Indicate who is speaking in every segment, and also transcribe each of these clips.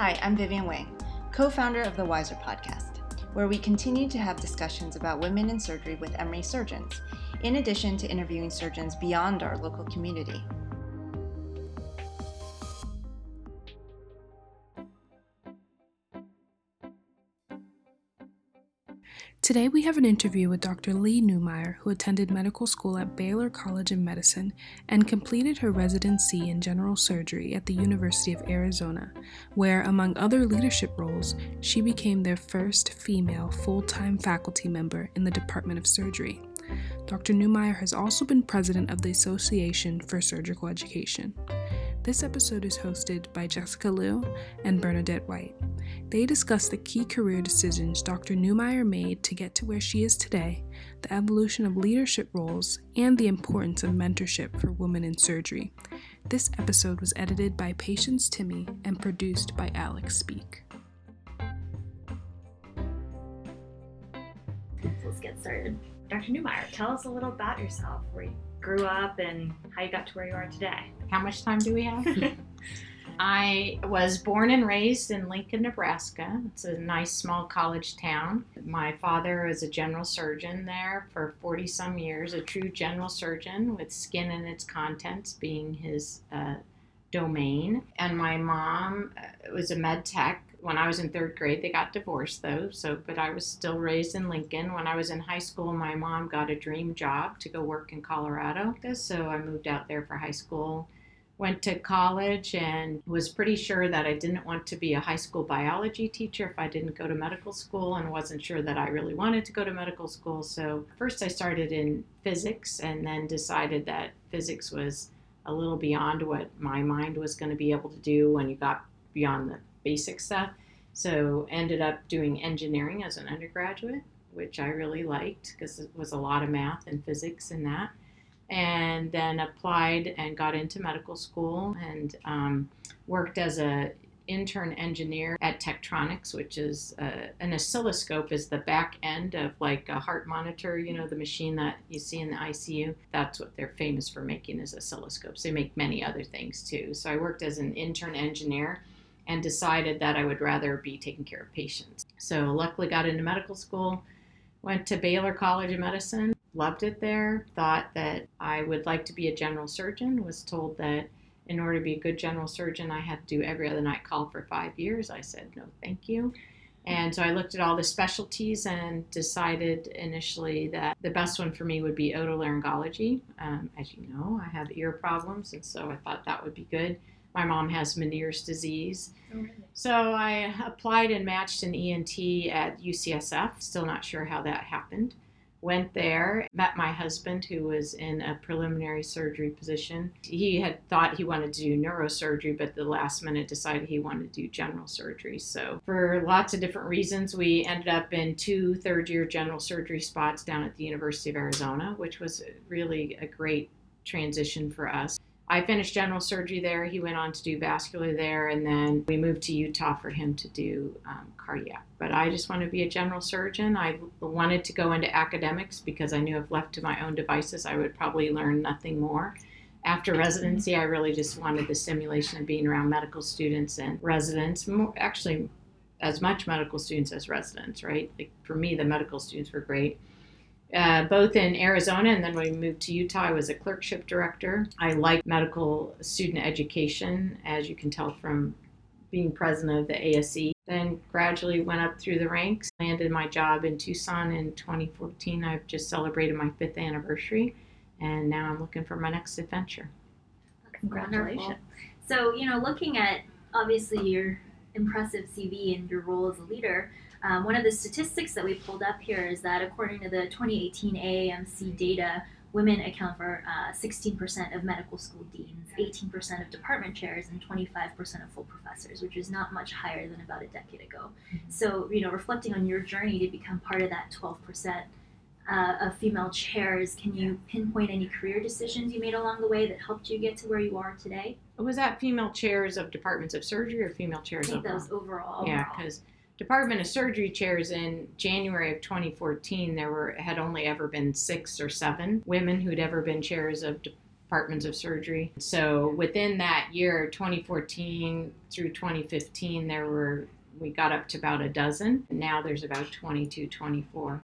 Speaker 1: Hi, I'm Vivian Wang, co founder of the Wiser podcast, where we continue to have discussions about women in surgery with Emory surgeons, in addition to interviewing surgeons beyond our local community.
Speaker 2: Today we have an interview with Dr. Leigh Neumayer, who attended medical school at Baylor College of Medicine and completed her residency in general surgery at the University of Arizona, where, among other leadership roles, she became their first female full time faculty member in the Department of Surgery. Dr. Newmeyer has also been president of the Association for Surgical Education. This episode is hosted by Jessica Liu and Bernadette White. They discuss the key career decisions Dr. Neumayer made to get to where she is today, the evolution of leadership roles, and the importance of mentorship for women in surgery. This episode was edited by Patience Timmy and produced by Alex Speak.
Speaker 3: let's get started. Dr. Neumayer, tell us a little about yourself, where you grew up and how you got to where you are today.
Speaker 4: How much time do we have? I was born and raised in Lincoln, Nebraska. It's a nice small college town. My father was a general surgeon there for 40 some years, a true general surgeon with skin and its contents being his uh, domain. And my mom uh, was a med tech. When I was in third grade, they got divorced though. So, but I was still raised in Lincoln. When I was in high school, my mom got a dream job to go work in Colorado. So I moved out there for high school went to college and was pretty sure that I didn't want to be a high school biology teacher if I didn't go to medical school and wasn't sure that I really wanted to go to medical school. So, first I started in physics and then decided that physics was a little beyond what my mind was going to be able to do when you got beyond the basic stuff. So, ended up doing engineering as an undergraduate, which I really liked because it was a lot of math and physics in that and then applied and got into medical school and um, worked as a intern engineer at Tektronix, which is uh, an oscilloscope is the back end of like a heart monitor, you know, the machine that you see in the ICU. That's what they're famous for making is oscilloscopes. They make many other things too. So I worked as an intern engineer and decided that I would rather be taking care of patients. So luckily got into medical school, went to Baylor College of Medicine, loved it there, thought that I would like to be a general surgeon, was told that in order to be a good general surgeon, I had to do every other night call for five years. I said, no, thank you. And so I looked at all the specialties and decided initially that the best one for me would be otolaryngology. Um, as you know, I have ear problems, and so I thought that would be good. My mom has Meniere's disease. Oh, really? So I applied and matched an ENT at UCSF. Still not sure how that happened went there, met my husband who was in a preliminary surgery position. He had thought he wanted to do neurosurgery, but the last minute decided he wanted to do general surgery. So, for lots of different reasons, we ended up in two third year general surgery spots down at the University of Arizona, which was really a great transition for us. I finished general surgery there. He went on to do vascular there, and then we moved to Utah for him to do um, cardiac. But I just wanted to be a general surgeon. I wanted to go into academics because I knew if left to my own devices, I would probably learn nothing more. After residency, I really just wanted the stimulation of being around medical students and residents, more, actually, as much medical students as residents, right? Like for me, the medical students were great uh, both in Arizona and then when we moved to Utah, I was a clerkship director. I like medical student education, as you can tell from being president of the ASE. Then gradually went up through the ranks, landed my job in Tucson in 2014. I've just celebrated my fifth anniversary, and now I'm looking for my next adventure.
Speaker 3: Congratulations. So, you know, looking at obviously your impressive CV and your role as a leader, um, one of the statistics that we pulled up here is that according to the 2018 AAMC data, women account for uh, 16% of medical school deans, 18% of department chairs, and 25% of full professors, which is not much higher than about a decade ago. Mm-hmm. So, you know, reflecting on your journey to become part of that 12%. Uh, of female chairs, can you pinpoint any career decisions you made along the way that helped you get to where you are today?
Speaker 4: Was that female chairs of departments of surgery or female chairs
Speaker 3: I think
Speaker 4: overall?
Speaker 3: That was overall.
Speaker 4: Yeah, because Department of Surgery chairs in January of 2014, there were had only ever been six or seven women who'd ever been chairs of departments of surgery. So within that year, 2014 through 2015, there were we got up to about a dozen. Now there's about 22, 24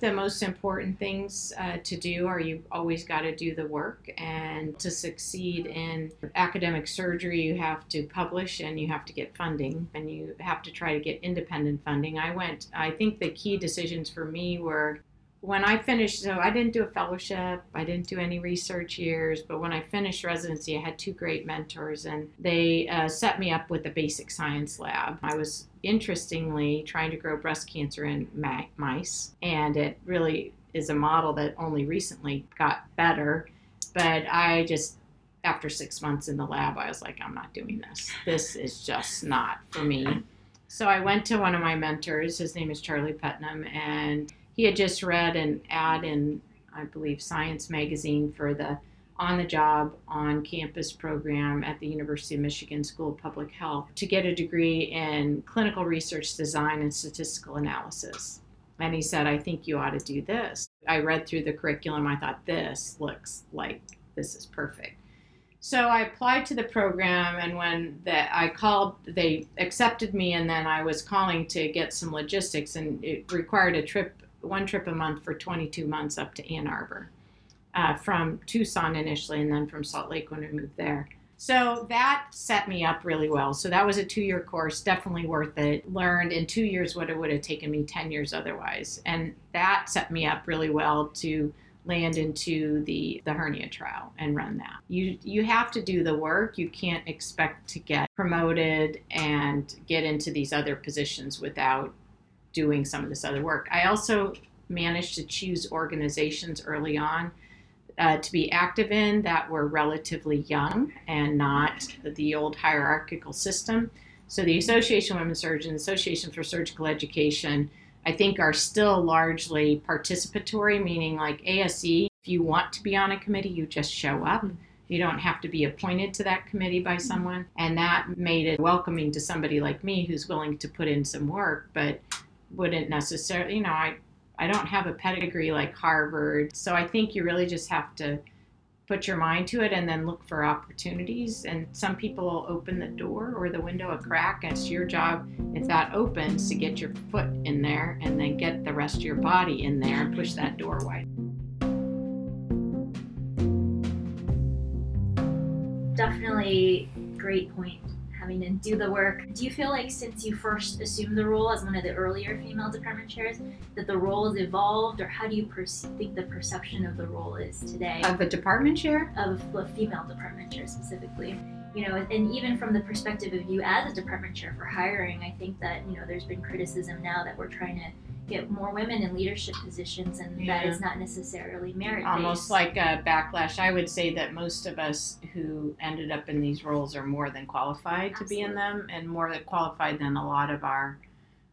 Speaker 4: the most important things uh, to do are you always got to do the work and to succeed in academic surgery you have to publish and you have to get funding and you have to try to get independent funding. I went i think the key decisions for me were when I finished, so I didn't do a fellowship, I didn't do any research years, but when I finished residency, I had two great mentors, and they uh, set me up with a basic science lab. I was interestingly trying to grow breast cancer in mice, and it really is a model that only recently got better. But I just, after six months in the lab, I was like, I'm not doing this. This is just not for me. So I went to one of my mentors. His name is Charlie Putnam, and he had just read an ad in, I believe, Science Magazine for the on the job, on campus program at the University of Michigan School of Public Health to get a degree in clinical research design and statistical analysis. And he said, I think you ought to do this. I read through the curriculum. I thought, this looks like this is perfect. So I applied to the program, and when the, I called, they accepted me, and then I was calling to get some logistics, and it required a trip one trip a month for 22 months up to Ann Arbor uh, from Tucson initially and then from Salt Lake when we moved there. So that set me up really well. So that was a two year course, definitely worth it. Learned in two years what it would have taken me 10 years otherwise. And that set me up really well to land into the, the hernia trial and run that. You, you have to do the work. You can't expect to get promoted and get into these other positions without doing some of this other work. I also managed to choose organizations early on uh, to be active in that were relatively young and not the old hierarchical system. So the Association of Women Surgeons, Association for Surgical Education, I think are still largely participatory, meaning like ASE, if you want to be on a committee, you just show up. You don't have to be appointed to that committee by someone. And that made it welcoming to somebody like me who's willing to put in some work, but wouldn't necessarily, you know, I, I don't have a pedigree like Harvard. So I think you really just have to put your mind to it and then look for opportunities. And some people will open the door or the window a crack. And it's your job, if that opens, to get your foot in there and then get the rest of your body in there and push that door wide.
Speaker 3: Definitely great point to do the work. Do you feel like since you first assumed the role as one of the earlier female department chairs, that the role has evolved, or how do you perce- think the perception of the role is today?
Speaker 4: Of a department chair?
Speaker 3: Of a female department chair specifically. You know, and even from the perspective of you as a department chair for hiring, I think that, you know, there's been criticism now that we're trying to get more women in leadership positions, and yeah. that is not necessarily merit.
Speaker 4: Almost like a backlash. I would say that most of us who ended up in these roles are more than qualified Absolutely. to be in them, and more than qualified than a lot of our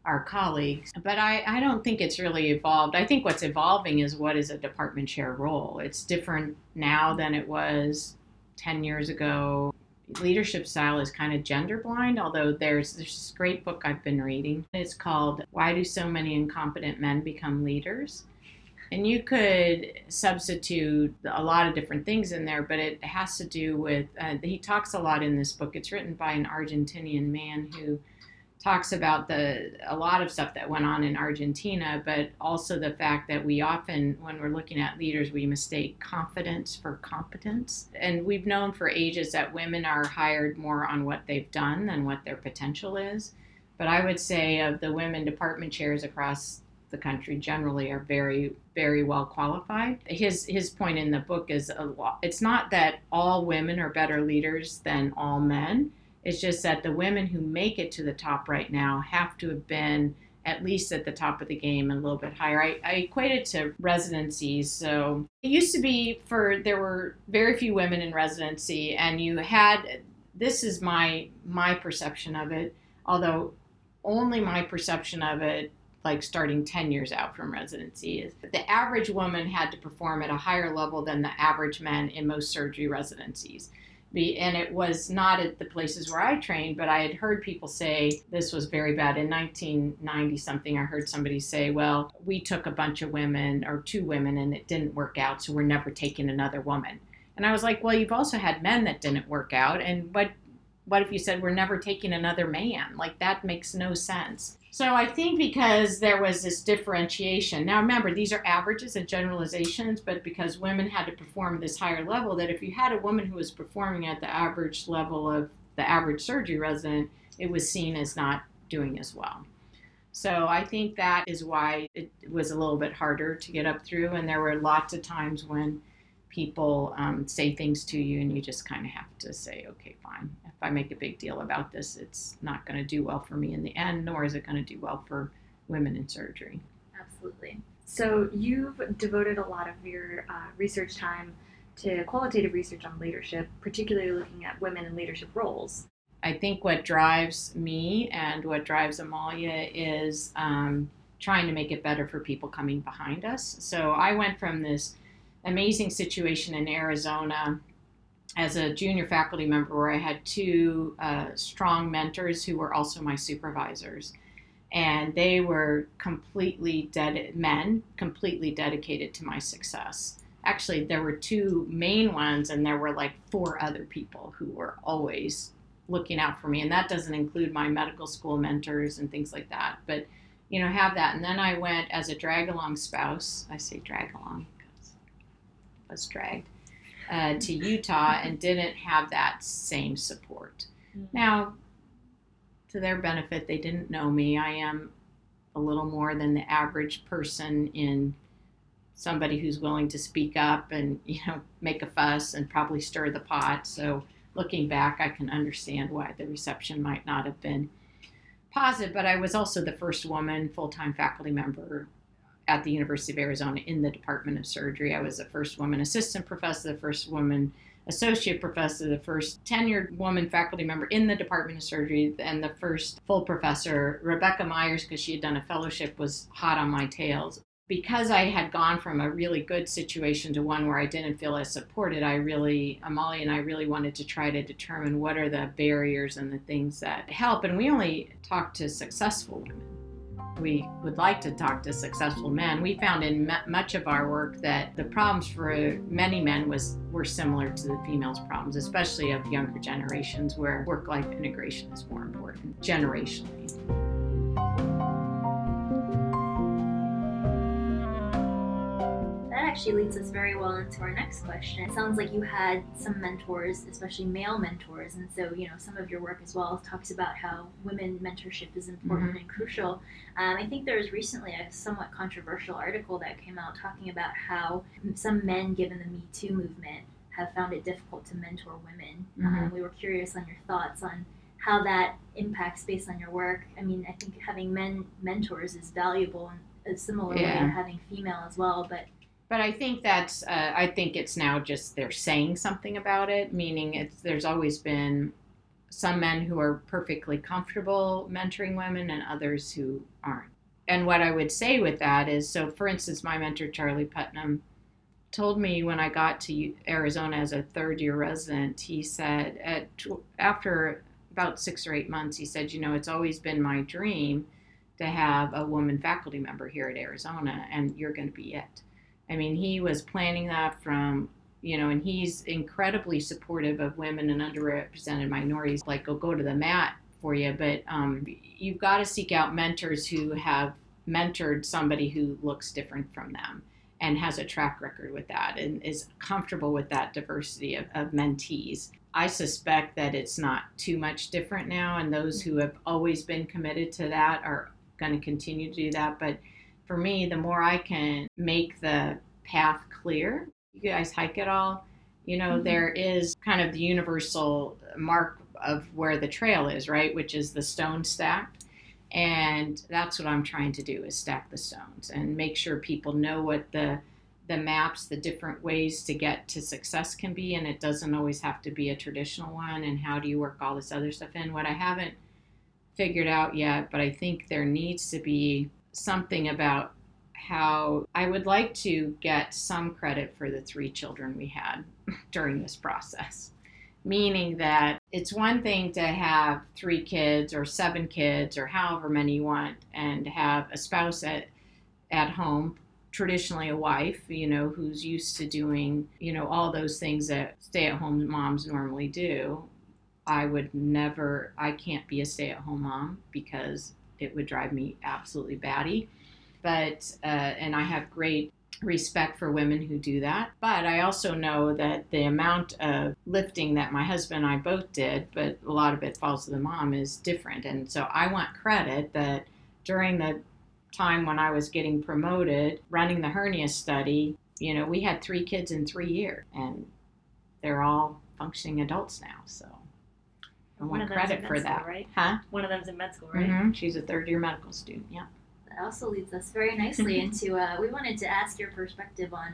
Speaker 4: our colleagues. But I, I don't think it's really evolved. I think what's evolving is what is a department chair role. It's different now than it was 10 years ago leadership style is kind of gender blind, although there's, there's this great book I've been reading. It's called Why Do So Many Incompetent Men Become Leaders? And you could substitute a lot of different things in there, but it has to do with, uh, he talks a lot in this book. It's written by an Argentinian man who talks about the a lot of stuff that went on in Argentina, but also the fact that we often, when we're looking at leaders, we mistake confidence for competence. And we've known for ages that women are hired more on what they've done than what their potential is. But I would say of the women department chairs across the country generally are very very well qualified. His his point in the book is a lot. It's not that all women are better leaders than all men it's just that the women who make it to the top right now have to have been at least at the top of the game and a little bit higher. I, I equate it to residencies. So it used to be for there were very few women in residency, and you had this is my my perception of it, although only my perception of it like starting 10 years out from residency is that the average woman had to perform at a higher level than the average men in most surgery residencies be, and it was not at the places where I trained, but I had heard people say this was very bad. In 1990 something, I heard somebody say, well, we took a bunch of women or two women and it didn't work out, so we're never taking another woman. And I was like, well, you've also had men that didn't work out. And what, what if you said we're never taking another man? Like that makes no sense. So I think because there was this differentiation. Now remember, these are averages and generalizations, but because women had to perform this higher level, that if you had a woman who was performing at the average level of the average surgery resident, it was seen as not doing as well. So I think that is why it was a little bit harder to get up through, and there were lots of times when people um, say things to you, and you just kind of have to say, okay, fine. If I make a big deal about this, it's not going to do well for me in the end, nor is it going to do well for women in surgery.
Speaker 5: Absolutely. So you've devoted a lot of your uh, research time to qualitative research on leadership, particularly looking at women in leadership roles.
Speaker 4: I think what drives me and what drives Amalia is um, trying to make it better for people coming behind us. So I went from this amazing situation in Arizona as a junior faculty member where I had two uh, strong mentors who were also my supervisors. And they were completely dead men, completely dedicated to my success. Actually, there were two main ones, and there were like four other people who were always looking out for me. And that doesn't include my medical school mentors and things like that. But, you know, have that. And then I went as a drag along spouse. I say drag along because I was dragged uh, to Utah and didn't have that same support. Mm-hmm. Now, to their benefit, they didn't know me. I am a little more than the average person in somebody who's willing to speak up and you know make a fuss and probably stir the pot. So looking back, I can understand why the reception might not have been positive. But I was also the first woman full time faculty member at the University of Arizona in the Department of Surgery. I was the first woman assistant professor, the first woman associate professor, the first tenured woman faculty member in the Department of Surgery, and the first full professor. Rebecca Myers, because she had done a fellowship, was hot on my tails. Because I had gone from a really good situation to one where I didn't feel as supported, I really, Amalia and I really wanted to try to determine what are the barriers and the things that help. And we only talked to successful women we would like to talk to successful men. We found in m- much of our work that the problems for many men was were similar to the females' problems, especially of younger generations where work-life integration is more important generationally.
Speaker 3: Actually leads us very well into our next question. It sounds like you had some mentors, especially male mentors, and so you know some of your work as well talks about how women mentorship is important mm-hmm. and crucial. Um, I think there was recently a somewhat controversial article that came out talking about how some men, given the Me Too movement, have found it difficult to mentor women. Mm-hmm. Um, we were curious on your thoughts on how that impacts based on your work. I mean, I think having men mentors is valuable in a similar yeah. way to having female as well, but
Speaker 4: but I think that's uh, I think it's now just they're saying something about it, meaning it's there's always been some men who are perfectly comfortable mentoring women and others who aren't. And what I would say with that is so for instance my mentor Charlie Putnam told me when I got to Arizona as a third year resident, he said at after about 6 or 8 months he said, you know, it's always been my dream to have a woman faculty member here at Arizona and you're going to be it. I mean, he was planning that from, you know, and he's incredibly supportive of women and underrepresented minorities. Like, go go to the mat for you, but um, you've got to seek out mentors who have mentored somebody who looks different from them and has a track record with that and is comfortable with that diversity of, of mentees. I suspect that it's not too much different now, and those who have always been committed to that are going to continue to do that. But for me, the more I can make the path clear, you guys hike it all, you know, mm-hmm. there is kind of the universal mark of where the trail is, right? Which is the stone stack. And that's what I'm trying to do is stack the stones and make sure people know what the the maps, the different ways to get to success can be, and it doesn't always have to be a traditional one. And how do you work all this other stuff in? What I haven't figured out yet, but I think there needs to be something about how I would like to get some credit for the three children we had during this process. Meaning that it's one thing to have three kids or seven kids or however many you want and have a spouse at, at home traditionally a wife, you know, who's used to doing, you know, all those things that stay at home moms normally do, I would never, I can't be a stay at home mom because it would drive me absolutely batty. But, uh, and I have great respect for women who do that. But I also know that the amount of lifting that my husband and I both did, but a lot of it falls to the mom, is different. And so I want credit that during the time when I was getting promoted, running the hernia study, you know, we had three kids in three years, and they're all functioning adults now. So I
Speaker 5: One
Speaker 4: want
Speaker 5: of them's in
Speaker 4: credit
Speaker 5: med
Speaker 4: for
Speaker 5: school,
Speaker 4: that.
Speaker 5: right?
Speaker 4: Huh?
Speaker 5: One of them's in med school, right?
Speaker 4: Mhm. She's a third year medical student. Yeah.
Speaker 3: That also leads us very nicely into uh, we wanted to ask your perspective on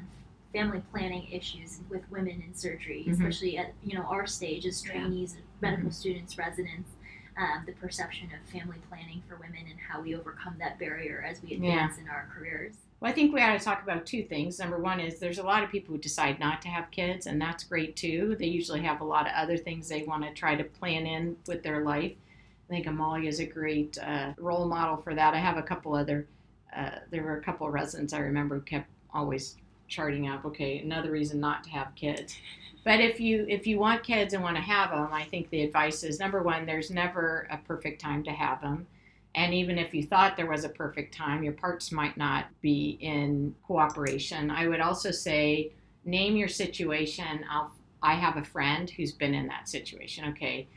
Speaker 3: family planning issues with women in surgery,
Speaker 4: Mhm.
Speaker 3: especially at you know our stage as trainees, medical
Speaker 4: Mm-hmm.
Speaker 3: students, residents. Um, the perception of family planning for women and how we overcome that barrier as we advance in our careers.
Speaker 4: Well, I think we ought to talk about two things. Number one is there's a lot of people who decide not to have kids, and that's great too. They usually have a lot of other things they want to try to plan in with their life. I think Amalia is a great uh, role model for that. I have a couple other, uh, there were a couple residents I remember who kept always charting up, okay, another reason not to have kids. But if you if you want kids and want to have them, I think the advice is number one, there's never a perfect time to have them. And even if you thought there was a perfect time, your parts might not be in cooperation. I would also say, name your situation. I'll, I have a friend who's been in that situation. Okay,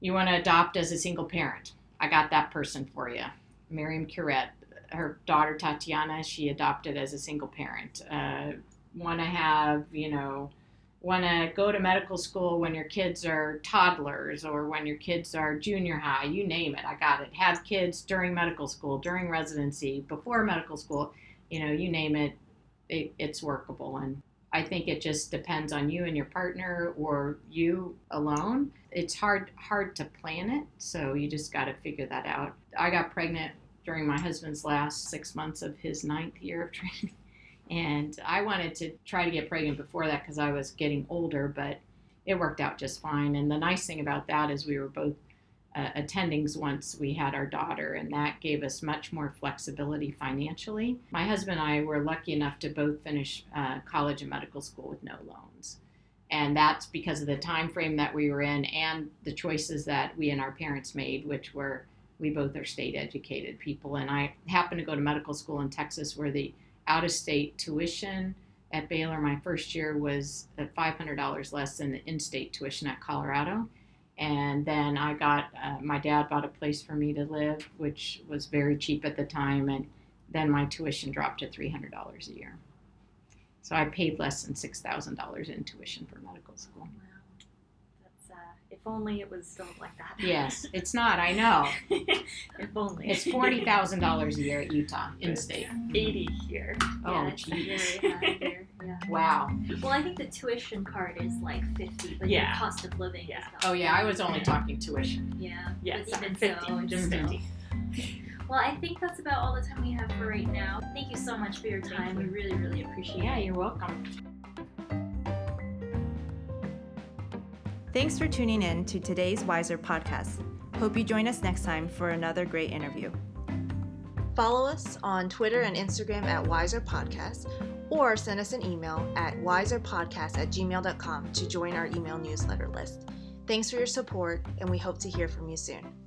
Speaker 4: you want to adopt as a single parent. I got that person for you. Myriam Curet, her daughter Tatiana, she adopted as a single parent. Uh, want to have, you know, want to go to medical school when your kids are toddlers or when your kids are junior high, you name it, I got it. Have kids during medical school, during residency, before medical school, you know, you name it, it it's workable. And I think it just depends on you and your partner or you alone. It's hard hard to plan it, so you just got to figure that out. I got pregnant during my husband's last six months of his ninth year of training. And I wanted to try to get pregnant before that because I was getting older, but it worked out just fine. And the nice thing about that is we were both uh, attendings once we had our daughter, and that gave us much more flexibility financially. My husband and I were lucky enough to both finish uh, college and medical school with no loans. And that's because of the time frame that we were in and the choices that we and our parents made, which were we both are state educated people. And I happened to go to medical school in Texas where the out of state tuition at Baylor my first year was $500 less than the in state tuition at Colorado. And then I got, uh, my dad bought a place for me to live, which was very cheap at the time. And then my tuition dropped to $300 a year. So I paid less than $6,000 in tuition for medical school.
Speaker 5: Wow. That's, uh, if only it was still like that.
Speaker 4: Yes, it's not, I know.
Speaker 5: if only.
Speaker 4: It's $40,000 a year at Utah in state.
Speaker 5: 80 here.
Speaker 4: Oh,
Speaker 3: yeah,
Speaker 4: geez.
Speaker 3: very high. Yeah.
Speaker 4: Wow.
Speaker 3: Well, I think the tuition part is like fifty, but
Speaker 5: Yeah.
Speaker 3: the cost of living
Speaker 5: Yeah.
Speaker 3: is
Speaker 4: Oh, yeah, I was only talking tuition.
Speaker 3: Yeah.
Speaker 5: Yeah,
Speaker 3: but even
Speaker 5: 50.
Speaker 3: so,
Speaker 5: just
Speaker 3: still-
Speaker 5: 50.
Speaker 3: Well, I think that's about all the time we have for right now. Thank you so much for your time. We really, really appreciate
Speaker 4: Yeah,
Speaker 3: it.
Speaker 4: you're welcome.
Speaker 1: Thanks for tuning in to today's Wiser podcast. Hope you join us next time for another great interview. Follow us on Twitter and Instagram at Wiser Podcast or send us an email at wiserpodcast at gmail.com to join our email newsletter list. Thanks for your support, and we hope to hear from you soon.